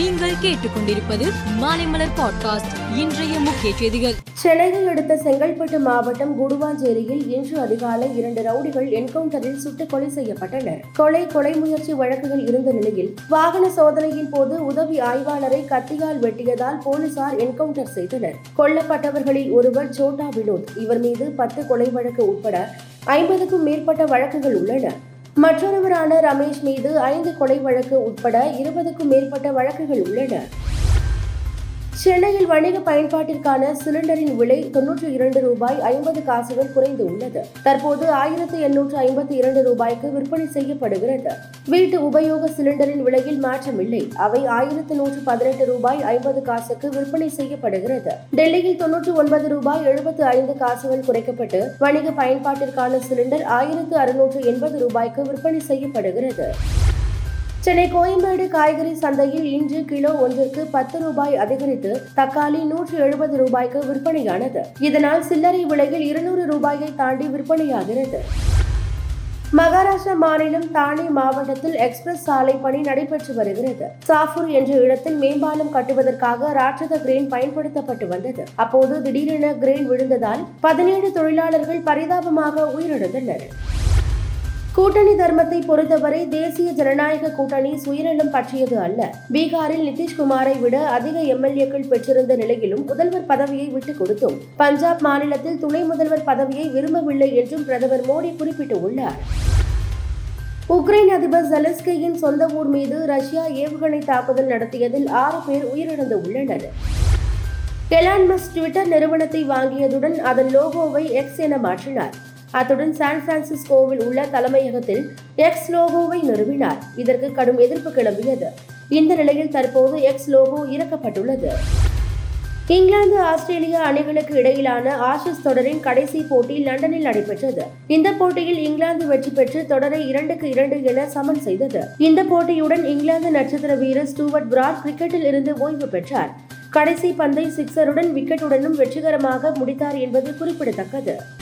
நீங்கள் கேட்டுக்கொண்டிருப்பது மாலைமலர் பாட்காஸ்ட். இன்றைய முக்கிய செய்திகள். சென்னையை அடுத்த செங்கல்பட்டு மாவட்டம் குடுவாஞ்சேரியில் இன்று அதிகாலை இரண்டு ரவுடிகள் என்கவுண்டரில் சுட்டுக் கொலை செய்யப்பட்டனர். கொலை கொலை முயற்சி வழக்குகள் இருந்த நிலையில் வாகன சோதனையின் போது உதவி ஆய்வாளரை கத்தியால் வெட்டியதால் போலீசார் என்கவுண்டர் செய்தனர். கொல்லப்பட்டவர்களில் ஒருவர் சோட்டா வினோத். இவர் மீது பத்து கொலை வழக்கு உட்பட ஐம்பதுக்கும் மேற்பட்ட வழக்குகள் உள்ளன. மற்றொருவரான ரமேஷ் மீது ஐந்து கொலை வழக்கு உட்பட இருபதுக்கும் மேற்பட்ட வழக்குகள் உள்ளன. சென்னையில் வணிக பயன்பாட்டிற்கான சிலிண்டரின் விலை தொன்னூற்றி இரண்டு ரூபாய் ஐம்பது காசுகள் குறைந்து உள்ளது. தற்போது ஆயிரத்து எண்ணூற்று ஐம்பத்தி இரண்டு ரூபாய்க்கு விற்பனை செய்யப்படுகிறது. வீட்டு உபயோக சிலிண்டரின் விலையில் மாற்றமில்லை அவை ஆயிரத்து நூற்று பதினெட்டு ரூபாய் ஐம்பது காசுக்கு விற்பனை செய்யப்படுகிறது. டெல்லியில் தொன்னூற்று ஒன்பது ரூபாய் எழுபத்து ஐந்து காசுகள் குறைக்கப்பட்டு வணிக பயன்பாட்டிற்கான சிலிண்டர் ஆயிரத்து அறுநூற்று எண்பது ரூபாய்க்கு விற்பனை செய்யப்படுகிறது. சென்னை கோயம்பேடு காய்கறி சந்தையில் இன்று கிலோ ஒன்றுக்கு பத்து ரூபாய் அதிகரித்து தக்காளி நூற்றி எழுபது ரூபாய்க்கு விற்பனையானது. இதனால் சில்லறை விலையில் இருநூறு ரூபாயை தாண்டி விற்பனையாகிறது. மகாராஷ்டிரா மாநிலம் தானே மாவட்டத்தில் எக்ஸ்பிரஸ் சாலை பணி நடைபெற்று வருகிறது. சாஃபூர் என்ற இடத்தில் மேம்பாலம் கட்டுவதற்காக ராட்சத கிரேன் பயன்படுத்தப்பட்டு வந்தது. அப்போது திடீரென கிரேன் விழுந்ததால் பதினேழு தொழிலாளர்கள் பரிதாபமாக உயிரிழந்தனர். கூட்டணி தர்மத்தை பொறுத்தவரை தேசிய ஜனநாயக கூட்டணி சுயநலம் பற்றியது அல்ல. பீகாரில் நிதிஷ்குமாரை விட அதிக எம்எல்ஏக்கள் பெற்றிருந்த நிலையிலும் முதல்வர் பதவியை விட்டுக் கொடுத்தோம். பஞ்சாப் மாநிலத்தில் துணை முதல்வர் பதவியை விரும்பவில்லை என்றும் பிரதமர் மோடி குறிப்பிட்டுள்ளார். உக்ரைன் அதிபர் ஜெலஸ்கியின் சொந்த ஊர் மீது ரஷ்யா ஏவுகணை தாக்குதல் நடத்தியதில் ஆறு பேர் உயிரிழந்து உள்ளனர் எலான் மஸ்க் ட்விட்டர் நிறுவனத்தை வாங்கியதுடன் அதன் லோகோவை எக்ஸ் என மாற்றினார். அத்துடன் சான் பிரான்சிஸ்கோவில் உள்ள தலைமையகத்தில் எக்ஸ் லோகோவை நிறுவினார். இதற்கு கடும் எதிர்ப்பு கிளம்பியது. இந்த நிலையில் தற்போது எக்ஸ் லோகோ இறக்கப்பட்டுள்ளது. இங்கிலாந்து ஆஸ்திரேலியா அணிகளுக்கு இடையிலான ஆஷஸ் தொடரின் கடைசி போட்டி லண்டனில் நடைபெற்றது. இந்த போட்டியில் இங்கிலாந்து வெற்றி பெற்று தொடரை இரண்டுக்கு இரண்டு என சமன் செய்தது. இந்த போட்டியுடன் இங்கிலாந்து நட்சத்திர வீரர் ஸ்டூவர்ட் பிராட் கிரிக்கெட்டில் இருந்து ஓய்வு பெற்றார். கடைசி பந்தை சிக்ஸருடன் விக்கெட்டுடனும் வெற்றிகரமாக முடித்தார் என்பது குறிப்பிடத்தக்கது.